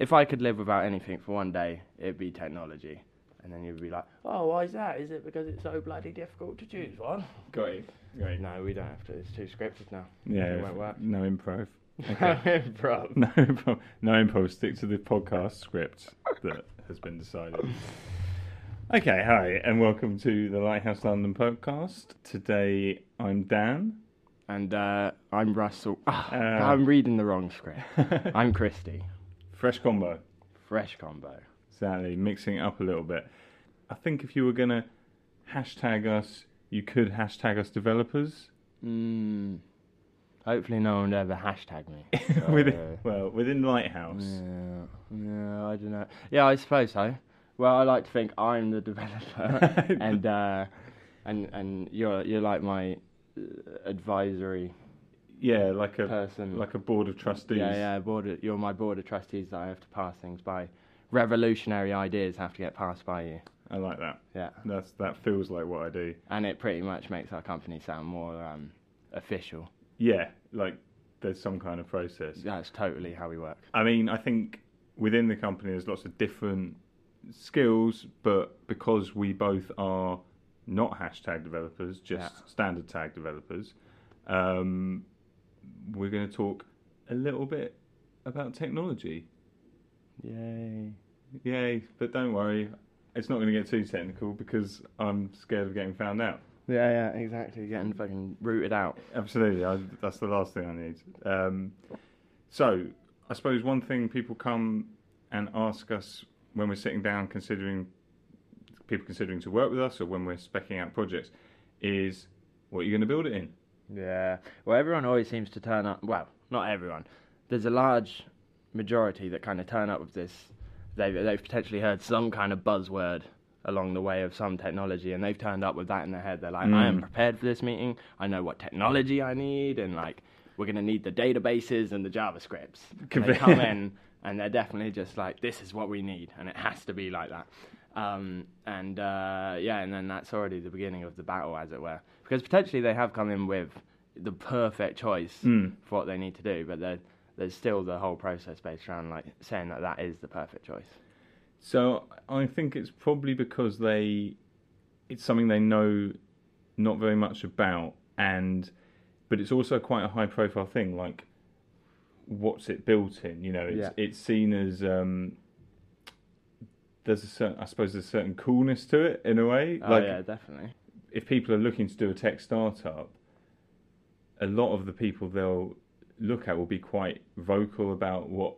if I could live without anything for one day, it'd be technology. And then you'd be like, oh, why is that? Is it because it's so bloody difficult to choose one? Got it. Got it. No, we don't have to. It's too scripted now. Yeah, It won't work. no improv. Okay. Bro. no, improv. no improv. Stick to the podcast script that has been decided. Okay, hi, and welcome to the Lighthouse London podcast. Today I'm Dan. And uh, I'm Russell. Ah, Uh. I'm reading the wrong script. I'm Christy. Fresh combo. Fresh combo. Exactly, mixing it up a little bit. I think if you were gonna hashtag us, you could hashtag us developers. Mm, hopefully, no one would ever hashtag me. within, So, well, within Lighthouse. yeah, yeah, I don't know. Yeah, I suppose so. Well, I like to think I'm the developer, and uh, and and you're you're like my uh, advisory Yeah, like a person. like a board of trustees. yeah, yeah. Board. Of, you're my board of trustees that I have to pass things by. Revolutionary ideas have to get passed by you. I like that. Yeah, That's that feels like what I do. and it pretty much makes our company sound more um, official. Yeah, like there's some kind of process. That's totally how we work. I mean, I think within the company there's lots of different skills, but because we both are not hashtag developers, just Yeah. standard tag developers, um, we're going to talk a little bit about technology. Yay. Yay! But don't worry, it's not going to get too technical because I'm scared of getting found out. Yeah, yeah, exactly. Getting fucking rooted out. Absolutely, I, that's the last thing I need. Um, so, I suppose one thing people come and ask us when we're sitting down considering people considering to work with us or when we're specking out projects is what are you going to build it in? Yeah. Well, everyone always seems to turn up. Well, not everyone. There's a large majority that kind of turn up with this. They've, they've potentially heard some kind of buzzword along the way of some technology, and they've turned up with that in their head. They're like, I am Mm. prepared for this meeting. I know what technology I need, and like, we're going to need the databases and the JavaScripts. And they come in, and they're definitely just like, this is what we need, and it has to be like that. Um, and uh, yeah, and then that's already the beginning of the battle, as it were, because potentially they have come in with the perfect choice Mm. for what they need to do, but there's still the whole process based around like saying that that is the perfect choice. So, I think it's probably because they it's something they know not very much about and but it's also quite a high profile thing like what's it built in you know it's Yeah. it's seen as um there's a certain i suppose there's a certain coolness to it in a way Oh like yeah, definitely. if people are looking to do a tech startup a lot of the people they'll look at will be quite vocal about what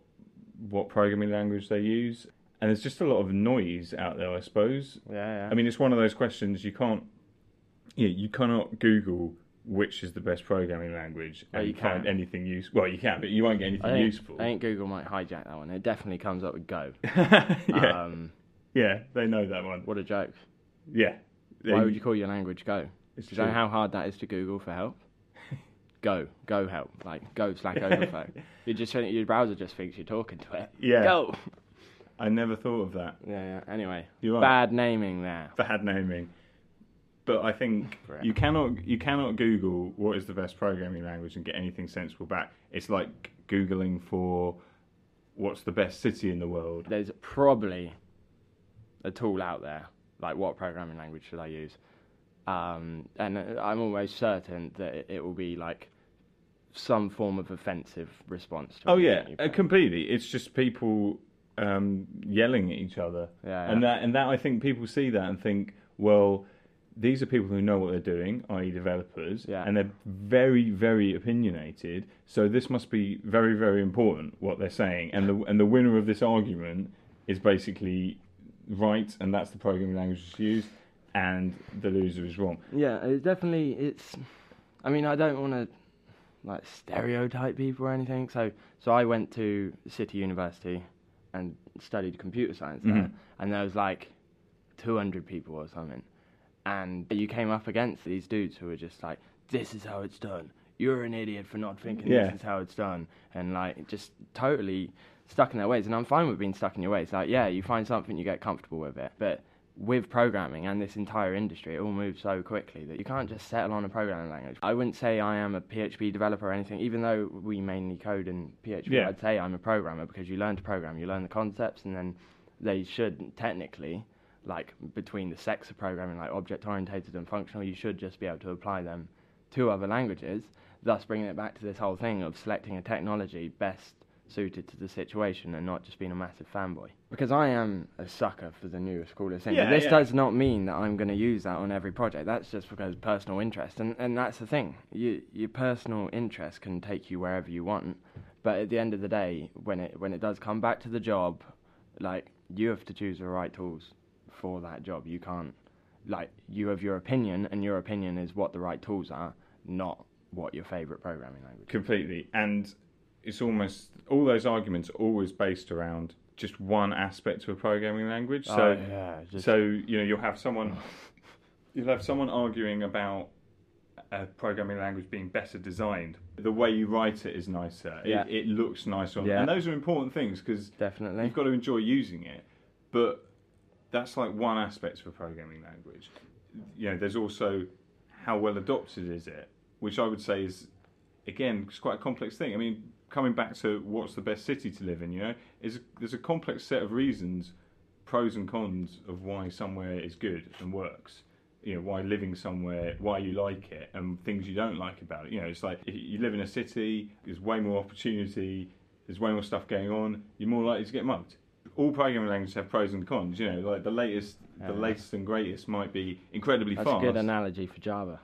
what programming language they use and there's just a lot of noise out there i suppose Yeah, yeah. I mean, it's one of those questions you can't, yeah, you cannot Google which is the best programming language Well, and you find anything useful. Well, you can, but you won't get I anything think, useful. I think Google might hijack that one. It definitely comes up with Go. yeah, Um, yeah, they know that one. what a joke. Yeah, Why would you call your language Go? It's Do you know how hard that is to Google for help? Go, go help, like go Stack Overflow. you just your browser just thinks you're talking to it. Yeah. Go. I never thought of that. Yeah, yeah. Anyway, You're right. bad naming there. Bad naming. But I think you cannot you cannot Google what is the best programming language and get anything sensible back. It's like googling for what's the best city in the world. There's probably a tool out there, like what programming language should I use? Um, and uh, I'm almost certain that it, it will be like some form of offensive response. To Oh yeah, uh, completely. It's just people um, yelling at each other, Yeah, and that and that I think people see that and think, well, these are people who know what they're doing, i.e., developers, Yeah. and they're very very opinionated. So this must be very very important what they're saying, and the and the winner of this argument is basically right, and that's the programming language to use, and the loser is wrong. Yeah, it's definitely it's. I mean, I don't want to like stereotype people or anything. So, so I went to City University and studied computer science there, Mhm. and there was like 200 people or something, and you came up against these dudes who were just like, "This is how it's done. You're an idiot for not thinking Yeah. this is how it's done," and like just totally stuck in their ways. And I'm fine with being stuck in your ways. Like, yeah, you find something, you get comfortable with it, but with programming and this entire industry, it all moves so quickly that you can't just settle on a programming language. I wouldn't say I am a PHP developer or anything, even though we mainly code in PHP. Yeah. I'd say I'm a programmer because you learn to program, you learn the concepts, and then they should technically, like between the sex of programming, like object oriented and functional, you should just be able to apply them to other languages. Thus, bringing it back to this whole thing of selecting a technology best suited to the situation and not just being a massive fanboy. Because I am a sucker for the newest, coolest thing. Yeah, this yeah. does not mean that I'm going to use that on every project. That's just because personal interest, and and that's the thing. You, your personal interest can take you wherever you want, but at the end of the day, when it when it does come back to the job, like you have to choose the right tools for that job. You can't like you have your opinion, and your opinion is what the right tools are, not what your favorite programming language. is. completely. And it's almost all those arguments are always based around just one aspect of a programming language. Oh, so, Oh, yeah, just- so you know, you'll have someone, you'll have someone arguing about a programming language being better designed. The way you write it is nicer. Yeah. It, it looks nicer, Yeah. and those are important things because Definitely. You've got to enjoy using it, but that's like one aspect of a programming language. You know, there's also how well adopted is it, which I would say is again it's quite a complex thing. I mean, coming back to what's the best city to live in, you know, is there's a complex set of reasons, pros and cons of why somewhere is good and works. You know, why living somewhere, why you like it, and things you don't like about it. You know, it's like if you live in a city, there's way more opportunity, there's way more stuff going on, you're more likely to get mugged. All programming languages have pros and cons. You know, like the latest, the latest and greatest might be incredibly That's fast. a good analogy for Java.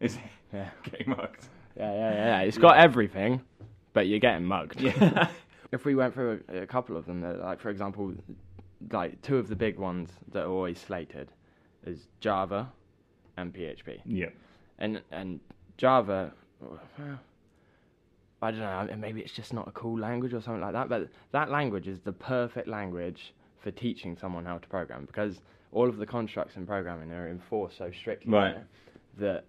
Is it Yeah. getting mugged? Yeah, yeah, yeah. It's got everything, but you're getting mugged. Yeah. if we went through a, a couple of them, uh, like for example, like two of the big ones that are always slated is Java and PHP. yeah. And and Java, well, I don't know. Maybe it's just not a cool language or something like that. But that language is the perfect language for teaching someone how to program because all of the constructs in programming are enforced so strictly Right. that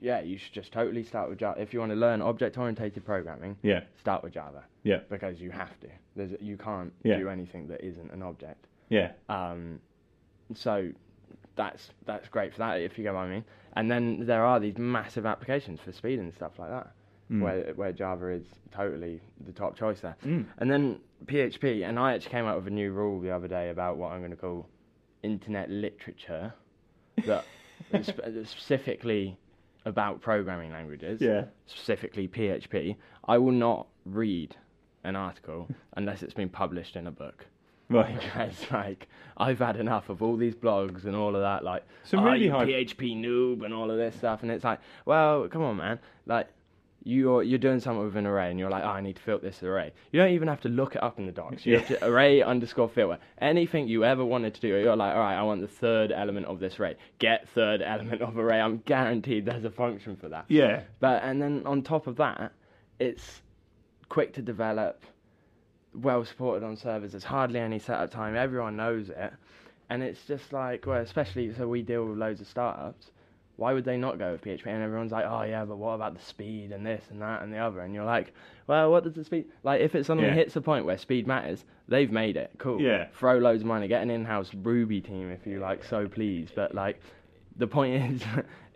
yeah, you should just totally start with Java. If you want to learn object-oriented programming, Yeah. start with Java Yeah. because you have to. There's you can't Yeah. do anything that isn't an object. Yeah. Um, so that's that's great for that if you get what I mean. And then there are these massive applications for speed and stuff like that, Mm. where where Java is totally the top choice there. Mm. And then PHP, and I actually came out with a new rule the other day about what I'm going to call internet literature, that specifically about programming languages Yeah. specifically PHP, I will not read an article unless it's been published in a book. Right. Because like I've had enough of all these blogs and all of that, like Some "Oh, really high- PHP noob and all of this stuff, and it's like, well, come on, man, like. You're you're doing something with an array, and you're like, oh, I need to filter this array. You don't even have to look it up in the docs. You have to array underscore filter. Anything you ever wanted to do, you're like, all right, I want the third element of this array. Get third element of array. I'm guaranteed there's a function for that. Yeah. But and then on top of that, it's quick to develop, well supported on servers. There's hardly any setup time. Everyone knows it, and it's just like, well, especially so we deal with loads of startups. Why would they not go with PHP? And everyone's like, oh yeah, but what about the speed and this and that and the other? And you're like, well, what does the speed? Like, if it suddenly Yeah. hits a point where speed matters, they've made it. Cool. Yeah. Throw loads of money, get an in-house Ruby team if you like, so please. But like, the point is,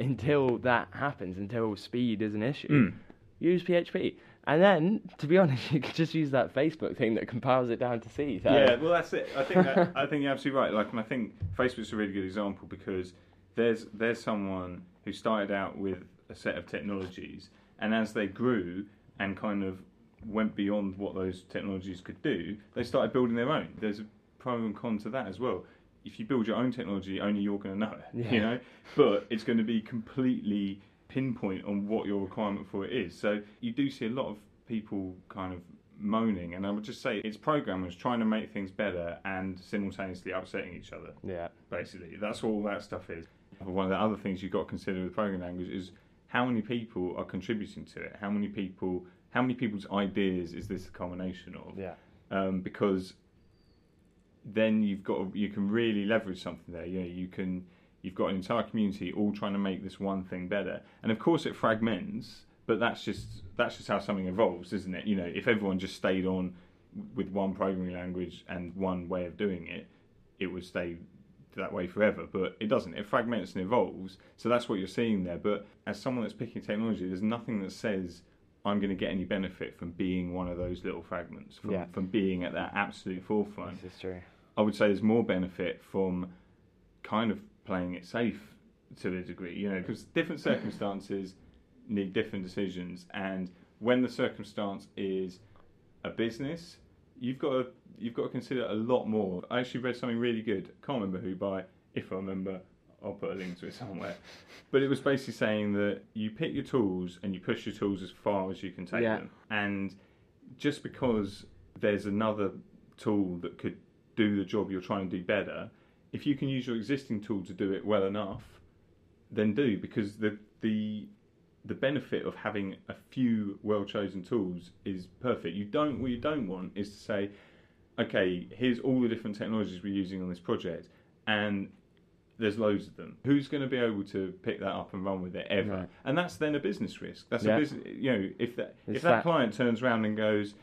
until that happens, until speed is an issue, Mm. use PHP. And then, to be honest, you could just use that Facebook thing that compiles it down to C. So. Yeah, well, that's it. I think that, I think you're absolutely right. Like, and I think Facebook's a really good example because there's there's someone who started out with a set of technologies, and as they grew and kind of went beyond what those technologies could do, they started building their own. There's a pro and con to that as well. If you build your own technology, only you're going to know it, you know. But it's going to be completely pinpoint on what your requirement for it is. So you do see a lot of people kind of moaning, and I would just say it's programmers trying to make things better and simultaneously upsetting each other. Yeah. Basically, that's all that stuff is. One of the other things you've got to consider with programming language is how many people are contributing to it. How many people? How many people's ideas is this a culmination of? Yeah. um, because then you've got you can really leverage something there. You know, you can you've got an entire community all trying to make this one thing better, and of course it fragments. But that's just that's just how something evolves, isn't it? You know, if everyone just stayed on with one programming language and one way of doing it, it would stay that way forever, but it doesn't. It fragments and evolves. So that's what you're seeing there. But as someone that's picking technology, there's nothing that says I'm going to get any benefit from being one of those little fragments, from, Yeah. from being at that absolute forefront. This is true. I would say there's more benefit from kind of playing it safe to a degree, you know, because different circumstances need different decisions, and when the circumstance is a business, you've got to you've got to consider a lot more. I actually read something really good. Can't remember who by. If I remember, I'll put a link to it somewhere. But it was basically saying that you pick your tools and you push your tools as far as you can take Yeah. them, and just because there's another tool that could do the job you're trying to do better, if you can use your existing tool to do it well enough, then do because the the the benefit of having a few well chosen tools is perfect. You don't what you don't want is to say, okay, here's all the different technologies we're using on this project, and there's loads of them. Who's going to be able to pick that up and run with it ever? Right. And that's then a business risk. That's Yeah. a business. You know, if that It's if that, that- client turns around and goes,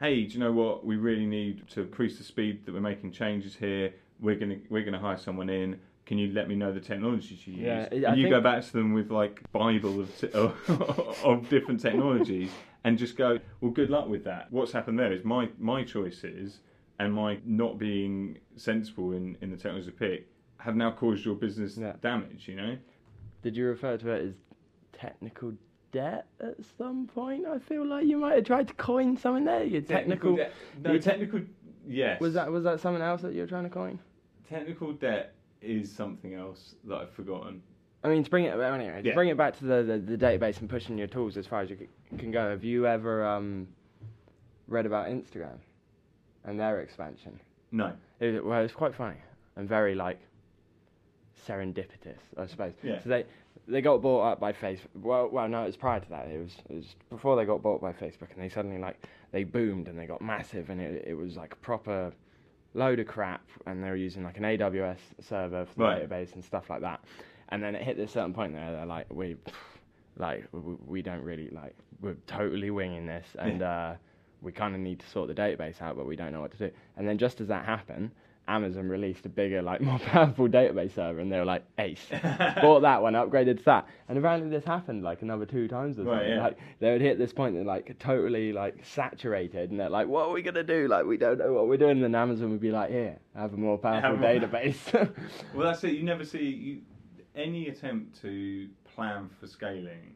hey, do you know what? We really need to increase the speed that we're making changes here. We're gonna we're gonna hire someone in. Can you let me know the technologies you use? Yeah, I and you go back to them with like Bible of, t- of, of different technologies and just go, well, good luck with that. What's happened there is my my choices and my not being sensible in, in the technology pick have now caused your business Yeah. damage. You know? Did you refer to it as technical debt at some point? I feel like you might have tried to coin something there. Your technical. debt. No, your te- technical. Yes. was that was that something else that you were trying to coin? technical debt? Is something else that I've forgotten. I mean, to bring it anyway, to Yeah. bring it back to the, the, the database and pushing your tools as far as you can go. Have you ever um, read about Instagram and their expansion? No. It, well, it's quite funny and very like serendipitous, I suppose. Yeah. So they they got bought up by Facebook. Well, well, no, it was prior to that. It was it was before they got bought by Facebook, and they suddenly like they boomed and they got massive, and it it was like proper load of crap, and they were using like an AWS server for the Right. database and stuff like that. And then it hit this certain point there, they're like, we, like, we, we don't really like, we're totally winging this, and uh, we kind of need to sort the database out, but we don't know what to do. And then just as that happened, Amazon released a bigger, like, more powerful database server, and they were like, ace. Bought that one, upgraded to that, and apparently this happened like another two times or Right, yeah. Like they would hit this point they're like totally like saturated, and they're like, "What are we gonna do? Like we don't know what we're doing." And then Amazon would be like, "Here, have a more powerful more- database." Well, that's it. You never see you, any attempt to plan for scaling.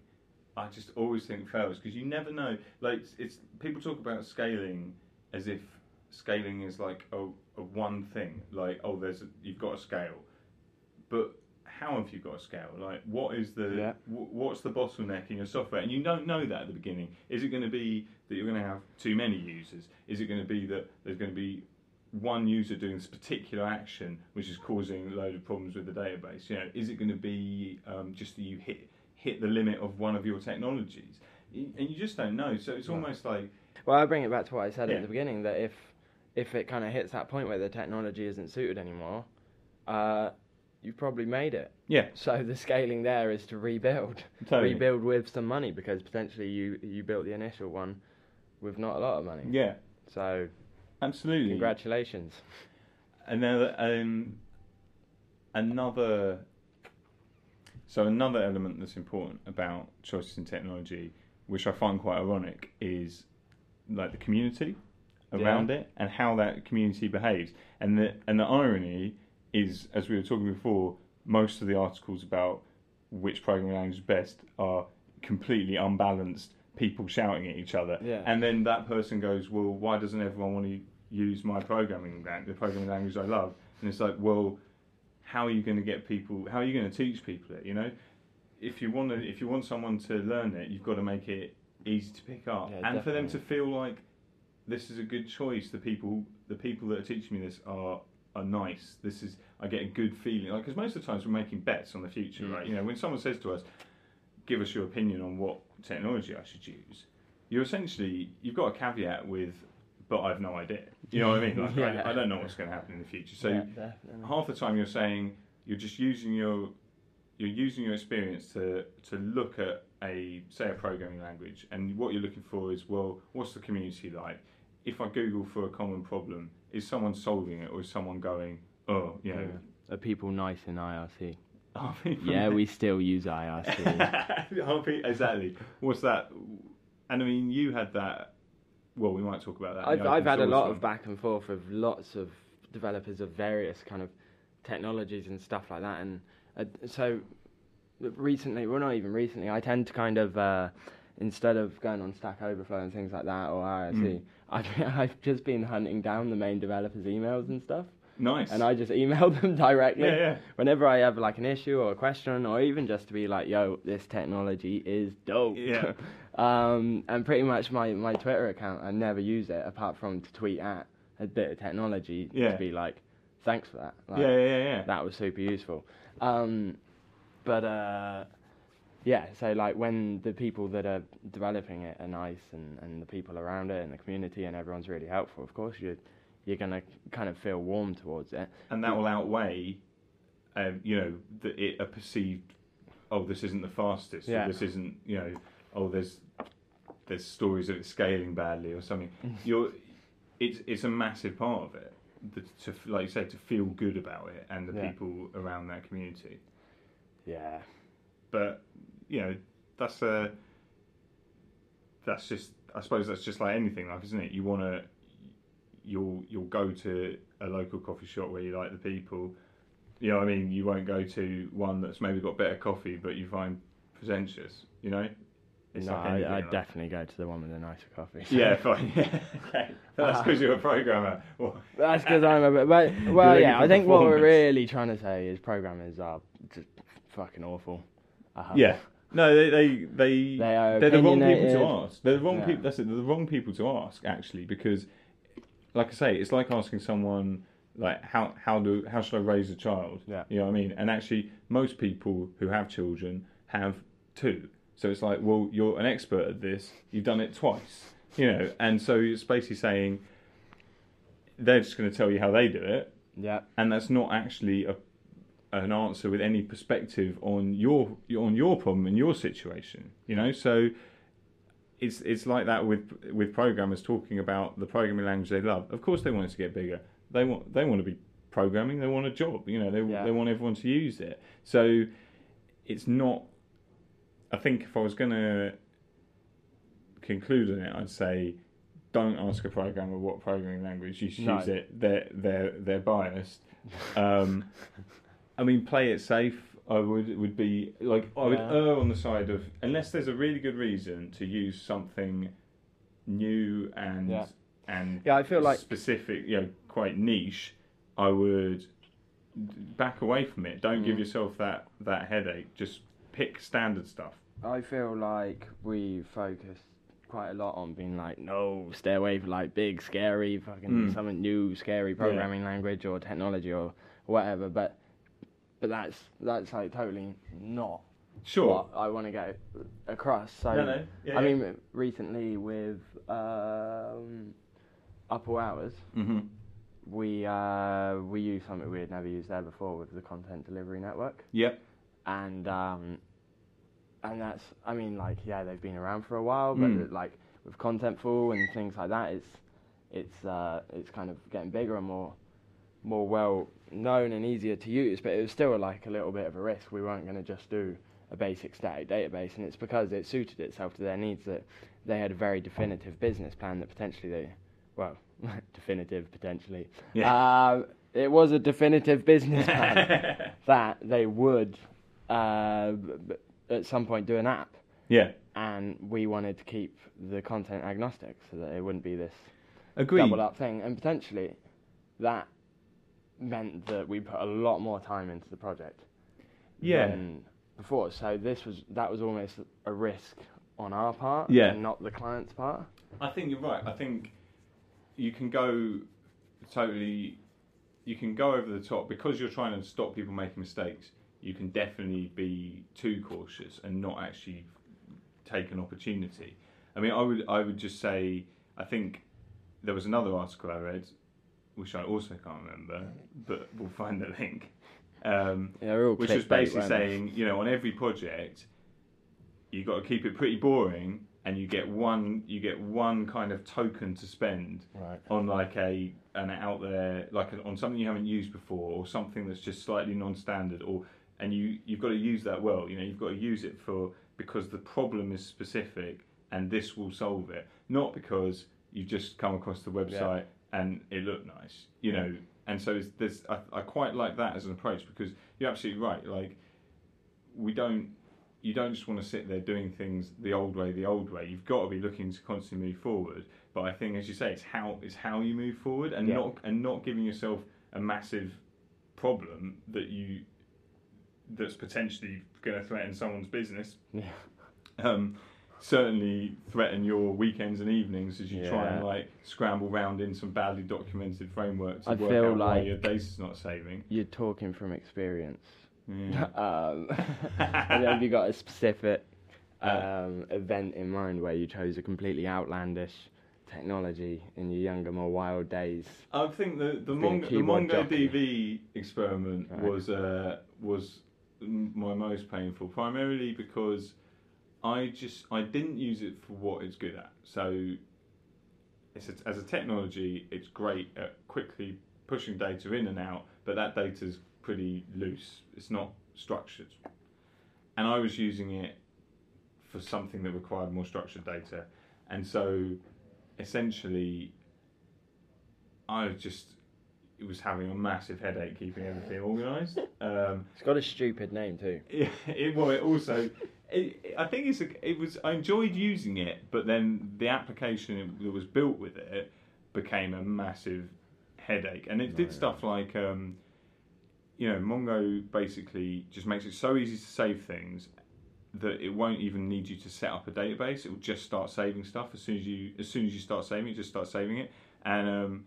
I just always think fails because you never know. Like it's people talk about scaling as if scaling is like a, a one thing. Like oh, there's a, you've got a scale, but how have you got a scale? Like what is the Yeah. wh- what's the bottleneck in your software? And you don't know that at the beginning. Is it going to be that you're going to have too many users? Is it going to be that there's going to be one user doing this particular action, which is causing a load of problems with the database. You know, is it going to be um, just that you hit hit the limit of one of your technologies, and you just don't know. So it's almost like Well, I bring it back to what I said Yeah. at the beginning that if if it kind of hits that point where the technology isn't suited anymore, uh, you've probably made it. yeah, So the scaling there is to rebuild, totally. rebuild with some money because potentially you you built the initial one with not a lot of money. Yeah, So absolutely. congratulations. Another um, another so another element that's important about choices in technology, which I find quite ironic, is like the community around it and how that community behaves. And the and the irony is, as we were talking before, most of the articles about which programming language is best are completely unbalanced people shouting at each other. Yeah. And then that person goes, Well, why doesn't everyone want to use my programming language, the programming language I love? And it's like, well, how are you going to get people? How are you going to teach people it? You know, if you want to, if you want someone to learn it, you've got to make it easy to pick up, Yeah, and for them to feel like this is a good choice. The people, the people that are teaching me this are are nice. This is I get a good feeling. Like because most of the times we're making bets on the future, Mm. right? You know, when someone says to us, "Give us your opinion on what technology I should use," you're essentially you've got a caveat with, "But I've no idea." You know what I mean? Like, Yeah. I, I don't know what's going to happen in the future. So Yeah, half the time you're saying you're just using your you're using your experience to to look at a say a programming language and what you're looking for is well what's the community like if i google for a common problem is someone solving it or is someone going oh you know Are people nice in IRC? Yeah, we still use IRC. Exactly. What's that? And I mean, you had that. Well, we might talk about that. I've I've had a lot one. of back and forth with lots of developers of various kind of technologies and stuff like that, and uh, so recently, well, not even recently, I tend to kind of uh, instead of going on Stack Overflow and things like that or IRC, Mm. I've I've just been hunting down the main developers' emails and stuff, Nice. and I just email them directly. yeah, yeah. Whenever I have like an issue or a question, or even just to be like, "Yo, this technology is dope," Yeah. um, and pretty much my, my Twitter account, I never use it apart from to tweet at a bit of technology Yeah. to be like, "Thanks for that." Like, yeah, yeah, yeah. That was super useful. Um, but uh, yeah, so like when the people that are developing it are nice and, and the people around it and the community and everyone's really helpful, of course you're you're gonna kind of feel warm towards it. and that will outweigh, um, you know, the, it, a perceived, oh, this isn't the fastest, Yeah. or this isn't, you know, oh, there's there's stories of it scaling badly or something. You're, it's it's a massive part of it, the, to like you say, to feel good about it and the Yeah. people around that community. Yeah. But you know, that's a that's just I suppose that's just like anything, like isn't it? You want to you'll you'll go to a local coffee shop where you like the people. You know, I mean, you won't go to one that's maybe got better coffee, but you find pretentious. You know, no, like I, like- definitely go to the one with the nicer coffee. Yeah, fine. Yeah, okay. That's because you're a programmer. Well, That's because I'm a bit. But, well, yeah, I think what we're really trying to say is programmers are just fucking awful. Uh-huh. yeah. No, they they they, They are they're the wrong people to ask. They're the wrong Yeah. people. That's it. They're the wrong people to ask actually because, like I say, it's like asking someone like how how do how should I raise a child? Yeah. You know what I mean? And actually, most people who have children have two. So it's like, well, you're an expert at this. You've done it twice. You know, and so it's basically saying they're just going to tell you how they do it, Yeah. and that's not actually a an answer with any perspective on your on your problem and your situation you know? So it's it's like that with with programmers talking about the programming language they love. Of course they want it to get bigger. They want they want to be programming. They want a job you know? They Yeah. they want everyone to use it. So it's not i think if i was going to conclude on it i'd say don't ask a programmer what programming language you should No. use it. They're they're they're biased. Um, I mean, play it safe. I would would be like I would Yeah. err on the side of unless there's a really good reason to use something new and Yeah. and Yeah, I feel like specific, you know, quite niche. I would back away from it. Don't give Mm. yourself that that headache. Just pick standard stuff. I feel like we focus quite a lot on being like, no, stay away from like big, scary, fucking Mm. something new, scary programming language or technology or whatever. But but that's that's like totally not Sure. what I want to get across. So No, no. Yeah, I yeah. mean, recently with um, Upper Hours, hmm we uh, we used something we had never used there before with the Content Delivery Network Yep. and um, and that's I mean like yeah they've been around for a while, but Mm. like with Contentful and things like that, it's it's uh, it's kind of getting bigger and more more well known and easier to use. But it was still like a little bit of a risk. We weren't going to just do a basic static database, and it's because it suited itself to their needs that they had a very definitive business plan that potentially they well definitive potentially Yeah. uh, it was a definitive business plan that they would uh, at some point do an app, yeah. and we wanted to keep the content agnostic so that it wouldn't be this Agreed. double up thing, and potentially that meant that we put a lot more time into the project Yeah. than before. So this was that was almost a risk on our part, Yeah. and not the client's part. I think you're right. I think you can go totally, you can go over the top because you're trying to stop people making mistakes. You can definitely be too cautious and not actually take an opportunity. I mean, I would, I would just say, I think there was another article I read, which I also can't remember, but we'll find the link. Um, Yeah, which was basically saying, you know, on every project, you got to keep it pretty boring, and you get one, you get one kind of token to spend Right. on like a, and out there, like on something you haven't used before, or something that's just slightly non-standard, or and you you've got to use that well. You know, you've got to use it for because the problem is specific, and this will solve it, not because you've just come across the website and it looked nice. You know, and so it's, there's I, I quite like that as an approach because you're absolutely right. Like we don't you don't just want to sit there doing things the old way, the old way. You've got to be looking to constantly move forward. But I think, as you say, it's how it's how you move forward, and Yeah. not and not giving yourself a massive problem that you that's potentially going to threaten someone's business. Yeah. Um, certainly threaten your weekends and evenings as you try and like scramble round in some badly documented framework to I work feel out why like- your data's not saving. You're talking from experience. Yeah. um, have you got a specific um, event in mind where you chose a completely outlandish technology in your younger, more wild days? I think the the, Mongo, the keyboard Mongo jockey. DB experiment Right. was uh, was m- my most painful, primarily because I just I didn't use it for what it's good at. So, it's a, as a technology, it's great at quickly pushing data in and out, but that data is pretty loose. It's not structured, and I was using it for something that required more structured data, and so essentially I was just it was having a massive headache keeping everything organised. Um, It's got a stupid name too. it, it, well, it also, it, I think it's a, it was I enjoyed using it, but then the application that was built with it became a massive headache, and it did Right. stuff like, um, you know, Mongo basically just makes it so easy to save things that it won't even need you to set up a database. It will just start saving stuff as soon as you as soon as you start saving it. Just start saving it, and um,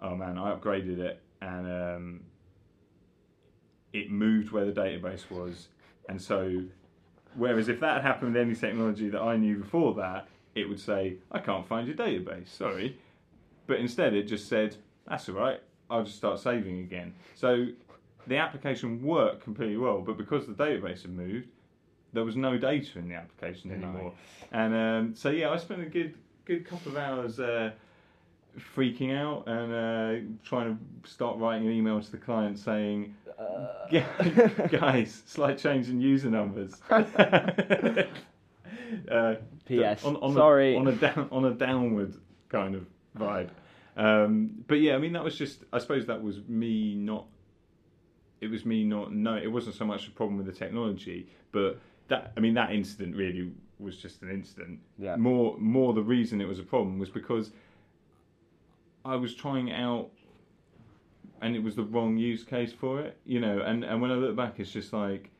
oh man, I upgraded it, and um, it moved where the database was, and so whereas if that had happened with any technology that I knew before that, it would say I can't find your database, sorry, but instead it just said that's all right, I'll just start saving again. So the application worked completely well, but because the database had moved, there was no data in the application anymore. And um, so yeah, I spent a good good couple of hours uh, freaking out and uh, trying to start writing an email to the client saying, "Guys, slight change in user numbers." uh, P.S. On, on Sorry. A, on a down, on a downward kind of vibe. Um, but yeah, I mean that was just. I suppose that was me not. It was me not. No, it wasn't so much a problem with the technology, but that. I mean that incident really was just an incident. Yeah. More, more the reason it was a problem was because I was trying out, and it was the wrong use case for it. You know, and and when I look back, it's just like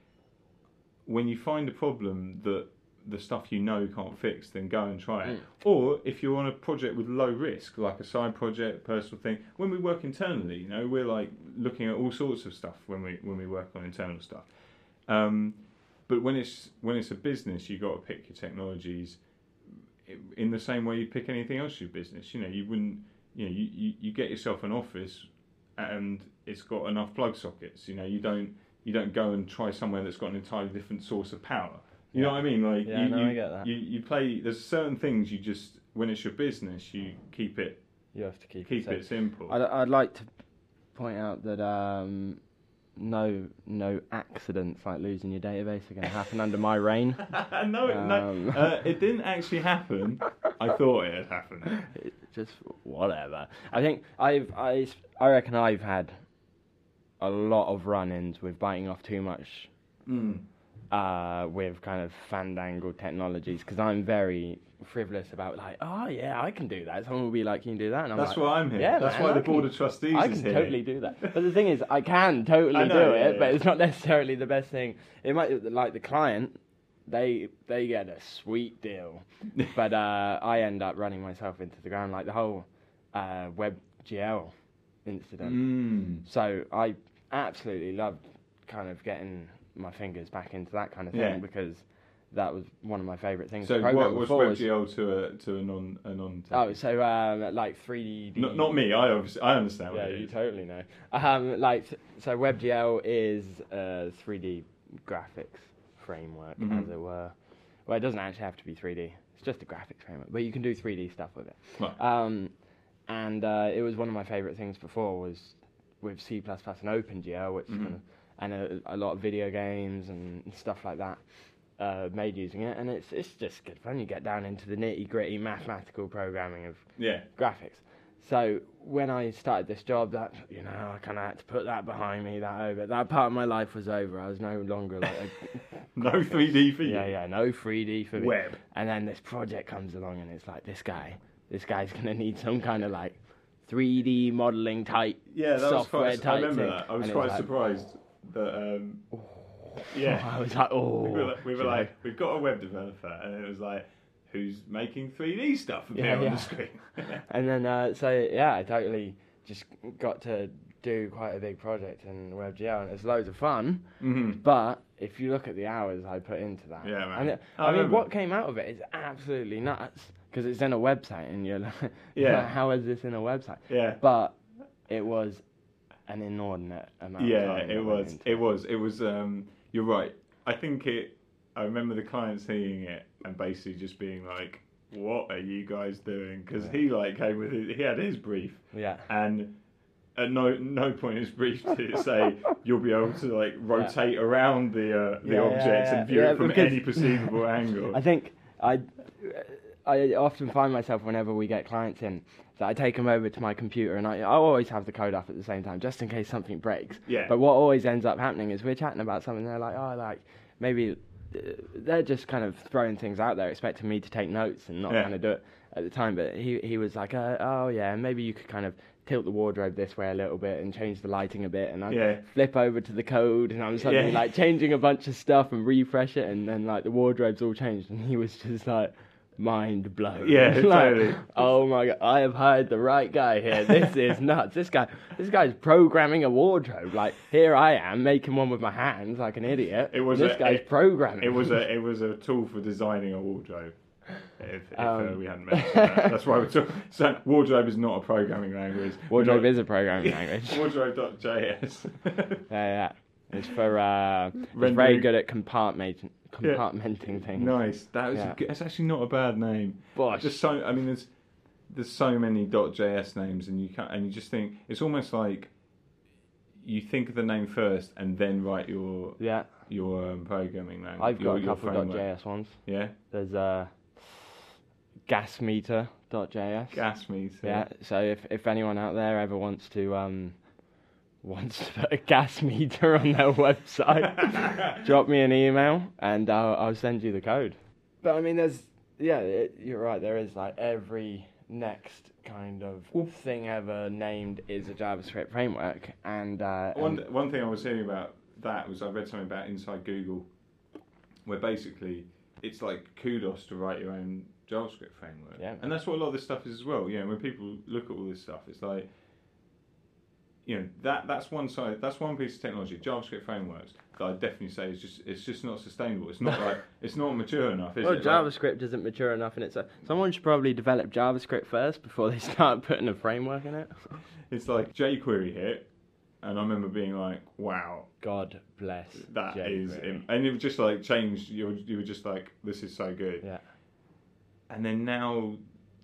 when you find a problem that the stuff you know can't fix, then go and try it. Mm. Or if you're on a project with low risk, like a side project, personal thing, when we work internally, you know, we're like looking at all sorts of stuff when we when we work on internal stuff. Um, but when it's when it's a business, you got to pick your technologies in the same way you pick anything else your business. You know, you wouldn't, you know, you, you, you get yourself an office and it's got enough plug sockets. You know, you don't you don't go and try somewhere that's got an entirely different source of power. You know what I mean? Like Yeah, you, no, you, I get that. You, you play. There's certain things you just when it's your business, you keep it You have to keep, keep it. it simple. I'd, I'd like to point out that um, no no accidents like losing your database are going to happen under my reign. no, Um. no, uh, it didn't actually happen. I thought it had happened. It- just whatever. I think I've I, I reckon I've had a lot of run-ins with biting off too much Mm. uh, with kind of fandangled technologies because I'm very frivolous about like, oh yeah, I can do that. Someone will be like, you can you do that? And I'm That's like, why I'm here. Yeah, That's man, why I the can- board of trustees I can totally do that. But the thing is, I can totally know, do yeah, it, but it's not necessarily the best thing. It might like the client. They they get a sweet deal, but uh, I end up running myself into the ground like the whole uh, WebGL incident. Mm. So I absolutely loved kind of getting my fingers back into that kind of thing Yeah. because that was one of my favourite things. So to what was before was- WebGL to a to a non a non? Oh, so um, like 3D. not, not me. I obviously I understand Yeah, you totally know. Um, like so, WebGL is a 3D graphics framework, Mhm. as it were. Well, it doesn't actually have to be 3D. It's just a graphics framework, but you can do 3D stuff with it. Right. Um, and uh, it was one of my favorite things before was with C++ and OpenGL, which Mhm. kind of, and a, a lot of video games and stuff like that uh, made using it, and it's it's just good fun. You get down into the nitty gritty mathematical programming of Yeah. graphics. So when I started this job, that you know, I kind of had to put that behind me. That over. That part of my life was over. I was no longer like, a, No 3D for you. yeah, yeah, no 3D for me. Web. And then this project comes along, and it's like this guy, this guy's gonna need some kind of like 3D modeling type Yeah, that was software quite. I type remember thing. that. I was And quite like, surprised that. Um, yeah. I was like, oh. we were, like, we were like, we've got a web developer, and it was like, who's making 3D stuff appear Yeah, on yeah. the screen? And then, uh, so yeah, I totally just got to do quite a big project in WebGL, and it's loads of fun. hmm But if you look at the hours I put into that, Yeah, man. and it, I I, mean, remember. what came out of it is absolutely nuts because it's in a website, and you're like, Yeah. how is this in a website? Yeah. But it was an inordinate amount. of Yeah, time it was. It was. It was. Um, you're right. I think it. I remember the client seeing it and basically just being like, "What are you guys doing?" Because he like came with his, he had his brief Yeah. and. At no no point in his brief did it say you'll be able to like rotate around the uh, the Yeah, yeah, objects yeah. and view Yeah, it from any perceivable angle. I think I, I often find myself whenever we get clients in that I take them over to my computer and I, I always have the code up at the same time just in case something breaks. Yeah. But what always ends up happening is we're chatting about something. And They're like, oh, like maybe they're just kind of throwing things out there, expecting me to take notes and not Yeah. kind of do it at the time. But he he was like, uh, oh yeah, maybe you could kind of tilt the wardrobe this way a little bit and change the lighting a bit and I Yeah. flip over to the code and I'm suddenly Yeah. like changing a bunch of stuff and refresh it and then like the wardrobe's all changed and he was just like mind blown. Yeah, Like, totally. Oh my god, I have hired the right guy here. This is nuts. This guy this guy's programming a wardrobe. Like here I am making one with my hands like an idiot. It was this a- guy's it- programming. It was a it was a tool for designing a wardrobe. If, if uh, Um, we hadn't mentioned that, that's why we're talking. So wardrobe is not a programming language. wardrobe We're is a programming language. Wardrobe.js. Yeah, yeah. It's for uh, it's very good at compartmenting compartmenting things. nice. That was Yeah. a good, that's actually not a bad name. Bosh. Just so I mean, there's there's so many .js names, and you can not and you just think it's almost like you think of the name first and then write your Yeah, your um, programming language. I've got your, a your couple framework. .js ones. Yeah, There's uh, gasmeter.js. gas meter. Yeah, so if if anyone out there ever wants to um wants to put a gas meter on their website, drop me an email and I'll I'll send you the code. But I mean, there's yeah, it, you're right. There is like every next kind of thing ever named is a JavaScript framework, and uh, One and- one thing I was hearing about that was I read something about Inside Google, where basically it's like kudos to write your own JavaScript framework, Yeah. and that's what a lot of this stuff is as well. You know, when people look at all this stuff, it's like, you know, that that's one side, that's one piece of technology, JavaScript frameworks that I definitely say is just it's just not sustainable. It's not like it's not mature enough. Is well, it? Like- JavaScript isn't mature enough in itself. Someone should probably develop JavaScript first before they start putting a framework in it. it's like jQuery hit, and I remember being like, wow, God bless. That is, jQuery. im- and it was just like changed. You were, you were just like, this is so good. Yeah. And then now,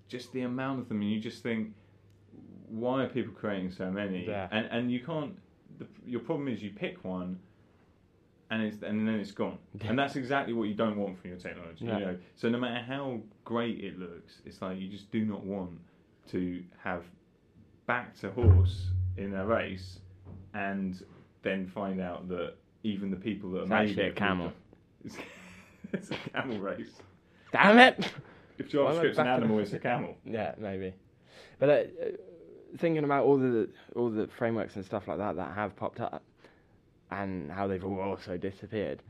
just the amount of them, and you just think, why are people creating so many? Yeah. And and you can't. The, your problem is you pick one, and it's and then it's gone. And that's exactly what you don't want from your technology. Yeah. You know. So no matter how great it looks, it's like you just do not want to have back to horse in a race, and then find out that even the people that It's are actually a camel. It's, it's a camel race. Damn it! If Why am I JavaScript's an animal, it's a camel. Yeah, maybe. But uh, thinking about all the all the frameworks and stuff like that that have popped up, and how they've all also disappeared.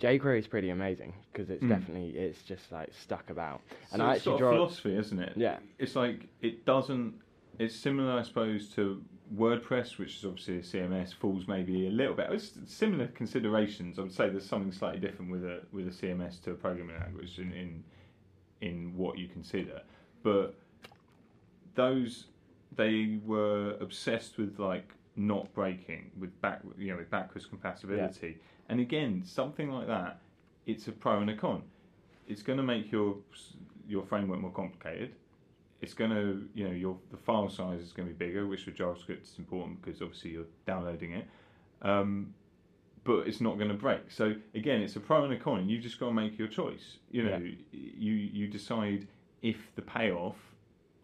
jQuery is pretty amazing because it's Mm. definitely it's just like stuck about. And so I it's actually draw. a philosophy, isn't it? Yeah. It's like it doesn't. It's similar, I suppose, to WordPress, which is obviously a CMS. Falls maybe a little bit. It's similar considerations. I would say there's something slightly different with a with a CMS to a programming language in in, in what you consider, but those they were obsessed with like not breaking with back you know with backwards compatibility and again something like that it's a pro and a con it's going to make your your framework more complicated it's going to, you know, your the file size is going to be bigger, which for JavaScript is important because obviously you're downloading it. Um, but it's not going to break. So again, it's a pro and a con. You just got to make your choice. You know, Yeah. you you decide if the payoff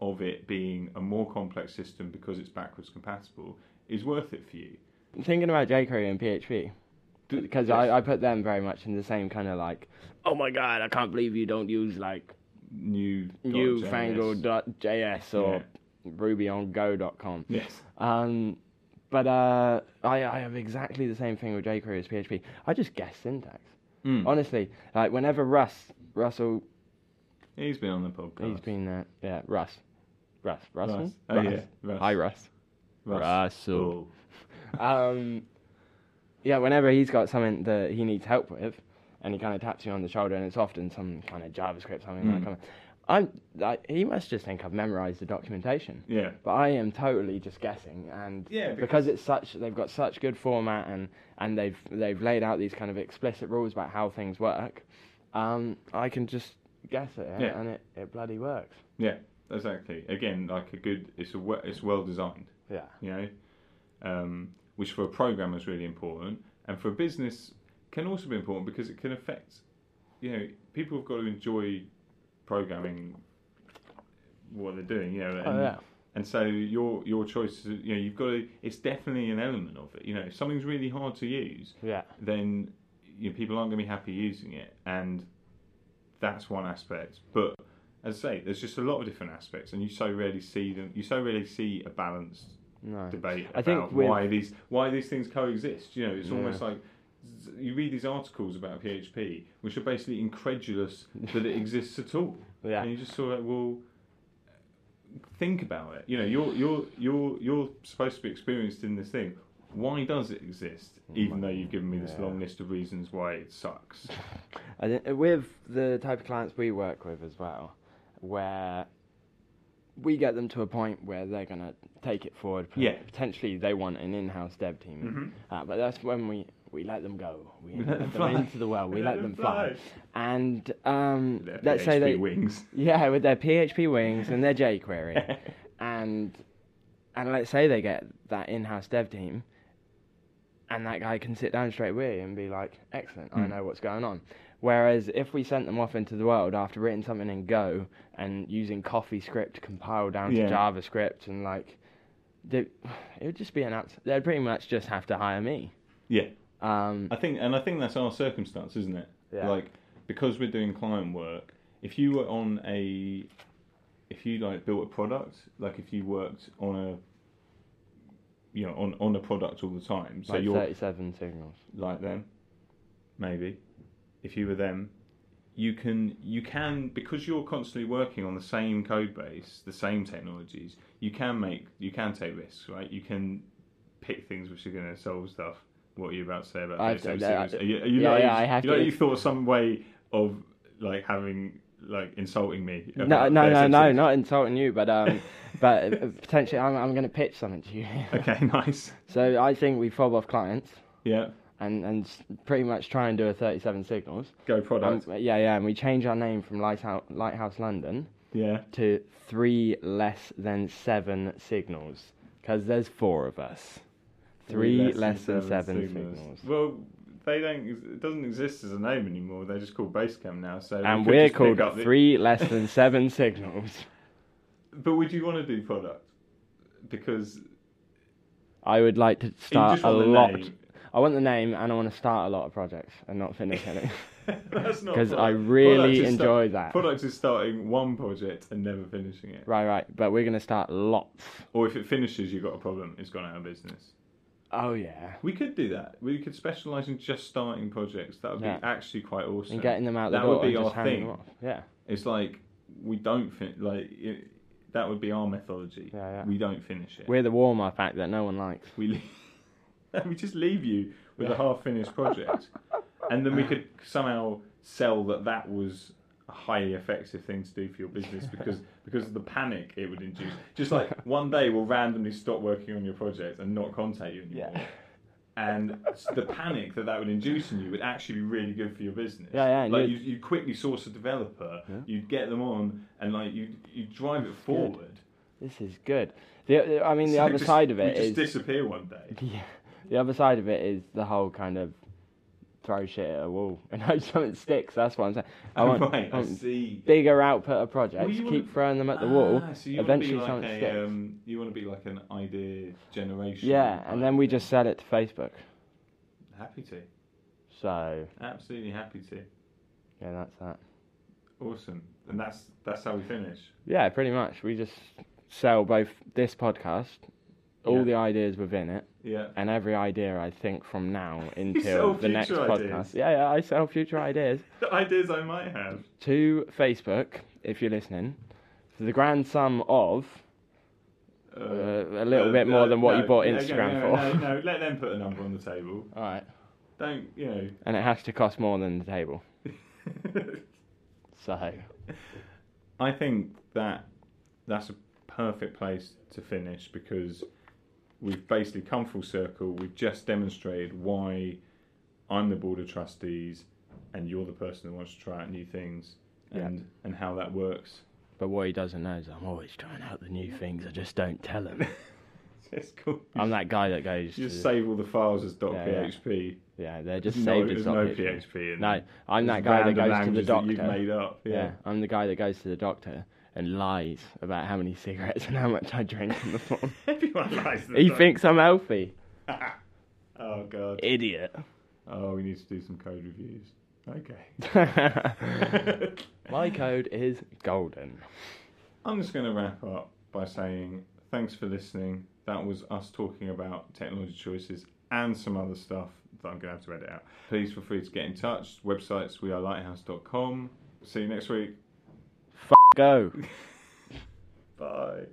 of it being a more complex system because it's backwards compatible is worth it for you. Thinking about jQuery and PHP, because yes. I, I put them very much in the same kind of like, oh my god, I can't believe you don't use like new newfangled dot .js or Yeah. rubyongo.com. Yes. Um, but uh, I, I have exactly the same thing with jQuery as PHP. I just guess syntax. Mm. Honestly, like whenever Russ, Russell, He's been on the podcast. he's been there. Yeah, Russ. Russ. Russell? Russ. Oh yeah, Russ. Hi, Russ. Russ. Russell. Um, yeah, whenever he's got something that he needs help with, and he kind of taps you on the shoulder, and it's often some kind of JavaScript, something like Mm. that. I'm like, he must just think I've memorized the documentation, Yeah. but I am totally just guessing, and Yeah, because, because- it's such, they've got such good format, and and they've they've laid out these kind of explicit rules about how things work. Um, I can just guess it, Yeah. and it, it bloody works. Yeah. Exactly. Again, like a good. It's a. It's well designed. Yeah. You know, um, which for a programmer is really important, and for a business can also be important because it can affect. You know, people have got to enjoy programming what they're doing. You know, and, Oh yeah. And so your your choice, you know, you've got to. It's definitely an element of it. You know, if something's really hard to use, Yeah. then you know, people aren't going to be happy using it, and that's one aspect. But as I say, there's just a lot of different aspects, and you so rarely see them. You so rarely see a balanced No. debate about why these why these things coexist. You know, it's Yeah. almost like you read these articles about PHP, which are basically incredulous that it exists at all. Yeah. And you just sort of like, well, think about it. You know, you're you're you're you're supposed to be experienced in this thing. Why does it exist? Even though you've given me this Yeah. long list of reasons why it sucks. With the type of clients we work with as well, where we get them to a point where they're going to take it forward. Yeah. Potentially they want an in-house dev team. Mhm. Uh, but that's when we, we let them go. We We let let them them fly. into the world. We, let, them fly. And um, Their let's say PHP they... wings. Yeah, with their PHP wings and their jQuery. and and let's say they get that in-house dev team, and that guy can sit down straight away and be like, "Excellent, I Hmm. know what's going on." Whereas if we sent them off into the world after writing something in Go and using CoffeeScript compiled down to Yeah. JavaScript and like, they, it would just be an abs- They'd pretty much just have to hire me. yeah. Um, I think, and I think that's our circumstance, isn't it? Yeah. Like because we're doing client work. If you were on a, if you like built a product, like if you worked on a, you know, on on a product all the time, so like you're 37 signals. like them, maybe. If you were them, you can you can because you're constantly working on the same code base, the same technologies. You can make you can take risks, right? You can pick things which are going to solve stuff. What are you about to say about I've said that. Are you, are you Yeah, like, yeah, I have you, like you thought some way of like having like insulting me. No, no, no, no, not insulting you, but um, but uh, potentially I'm, I'm going to pitch something to you. Okay, nice. So I think we fob off clients Yeah, and and pretty much try and do a 37 signals. go Um, product. yeah, yeah, and we change our name from Lighthouse, Lighthouse London yeah, to three less than seven signals because there's four of us. Three less, than, seven, signals. Well, they don't. It doesn't exist as a name anymore. They're just called Basecamp now. So And could we're called up the- three less than seven signals. But would you want to do product? Because I would like to start a lot. name. I want the name and I want to start a lot of projects and not finish any. That's not Because I really enjoy that. Product is starting one project and never finishing it. Right, right. But we're going to start lots. Or if it finishes, you've got a problem. It's gone out of business. Oh, yeah. We could do that. We could specialise in just starting projects. That would Yeah. be actually quite awesome. And getting them out the That door would be our thing. Yeah. It's like we don't fin- like it, that would be our methodology. Yeah, yeah. We don't finish it. We're the warm up act that no one likes. we leave, we just leave you with a half finished project, and then we could somehow sell that that was a highly effective thing to do for your business because because of the panic it would induce. Just like one day we'll randomly stop working on your project and not contact you anymore. Yeah. and the panic that that would induce in you would actually be really good for your business. Yeah, yeah, Like you- you, you quickly source a developer, Yeah. you'd get them on, and like you you drive it forward. This is good. The, I mean, the So other just- side of it just is disappear one day. yeah. The other side of it is the whole kind of throw shit at a wall and hope something sticks. That's what I'm saying. I want, right, I see. bigger output of projects. Well, keep wanna- throwing them at the wall. Ah, so you Eventually, like something a, sticks. um, you want to be like an idea generation. yeah, and then we just sell it to Facebook. happy to, So absolutely happy to. yeah, that's that. Awesome, and that's that's how we finish. Yeah, pretty much. We just sell both this podcast, all Yeah. the ideas within it, Yeah. and every idea I think from now until the next future podcast. Yeah, yeah, I sell future ideas The ideas I might have. to Facebook if you're listening. For the grand sum of Uh, Uh, a little bit more than what you bought okay, Instagram no, for. No, no, let them put a number on the table. all right, Don't you know? and it has to cost more than the table. So I think that that's a perfect place to finish because we've basically come full circle. We've just demonstrated why I'm the board of trustees and you're the person who wants to try out new things and, and how that works. But what he doesn't know is I'm always trying out the new things. I just don't tell him. It's cool. I'm that guy that goes. You just save all the files as Yeah, yeah. .php. yeah, they're just There's no, saved as there's no .php. PHP No. I'm that guy that goes to the languages that you've made up. Yeah. Yeah. I'm the guy that goes to the doctor and lies about how many cigarettes and how much I drink on the form. Everyone likes the he doc- thinks I'm healthy. oh god. Idiot. Oh, we need to do some code reviews. Okay. My code is golden. I'm just going to wrap up by saying thanks for listening. That was us talking about technology choices and some other stuff that I'm going to have to edit out. Please feel free to get in touch. Websites wearelighthouse.com. See you next week. Go. Bye.